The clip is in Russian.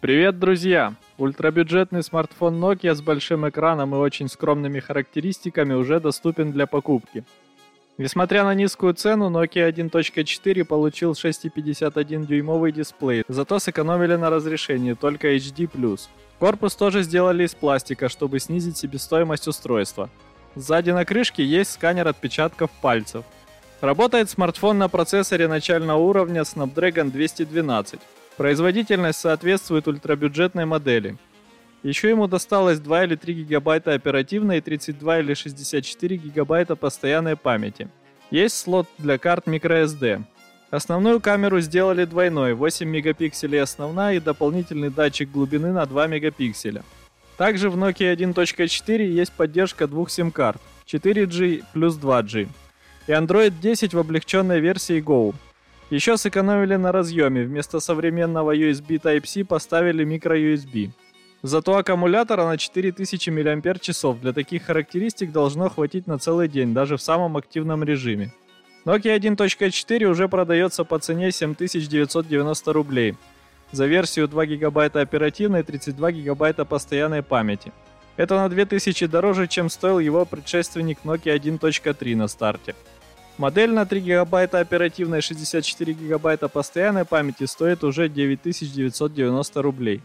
Привет, друзья! Ультрабюджетный смартфон Nokia с большим экраном и очень скромными характеристиками уже доступен для покупки. Несмотря на низкую цену, Nokia 1.4 получил 6,51-дюймовый дисплей, зато сэкономили на разрешении, только HD+. Корпус тоже сделали из пластика, чтобы снизить себестоимость устройства. Сзади на крышке есть сканер отпечатков пальцев. Работает смартфон на процессоре начального уровня Snapdragon 212. Производительность соответствует ультрабюджетной модели. Еще ему досталось 2 или 3 гигабайта оперативной и 32 или 64 гигабайта постоянной памяти. Есть слот для карт microSD. Основную камеру сделали двойной, 8 мегапикселей основная и дополнительный датчик глубины на 2 мегапикселя. Также в Nokia 1.4 есть поддержка двух сим-карт 4G плюс 2G и Android 10 в облегченной версии Go. Еще сэкономили на разъеме, вместо современного USB Type-C поставили micro-USB. Зато аккумулятора на 4000 мАч для таких характеристик должно хватить на целый день, даже в самом активном режиме. Nokia 1.4 уже продается по цене 7990 рублей за версию 2 гигабайта оперативной и 32 гигабайта постоянной памяти. Это на 2000 дороже, чем стоил его предшественник Nokia 1.3 на старте. Модель на 3 гигабайта оперативной и 64 гигабайта постоянной памяти стоит уже 9990 рублей.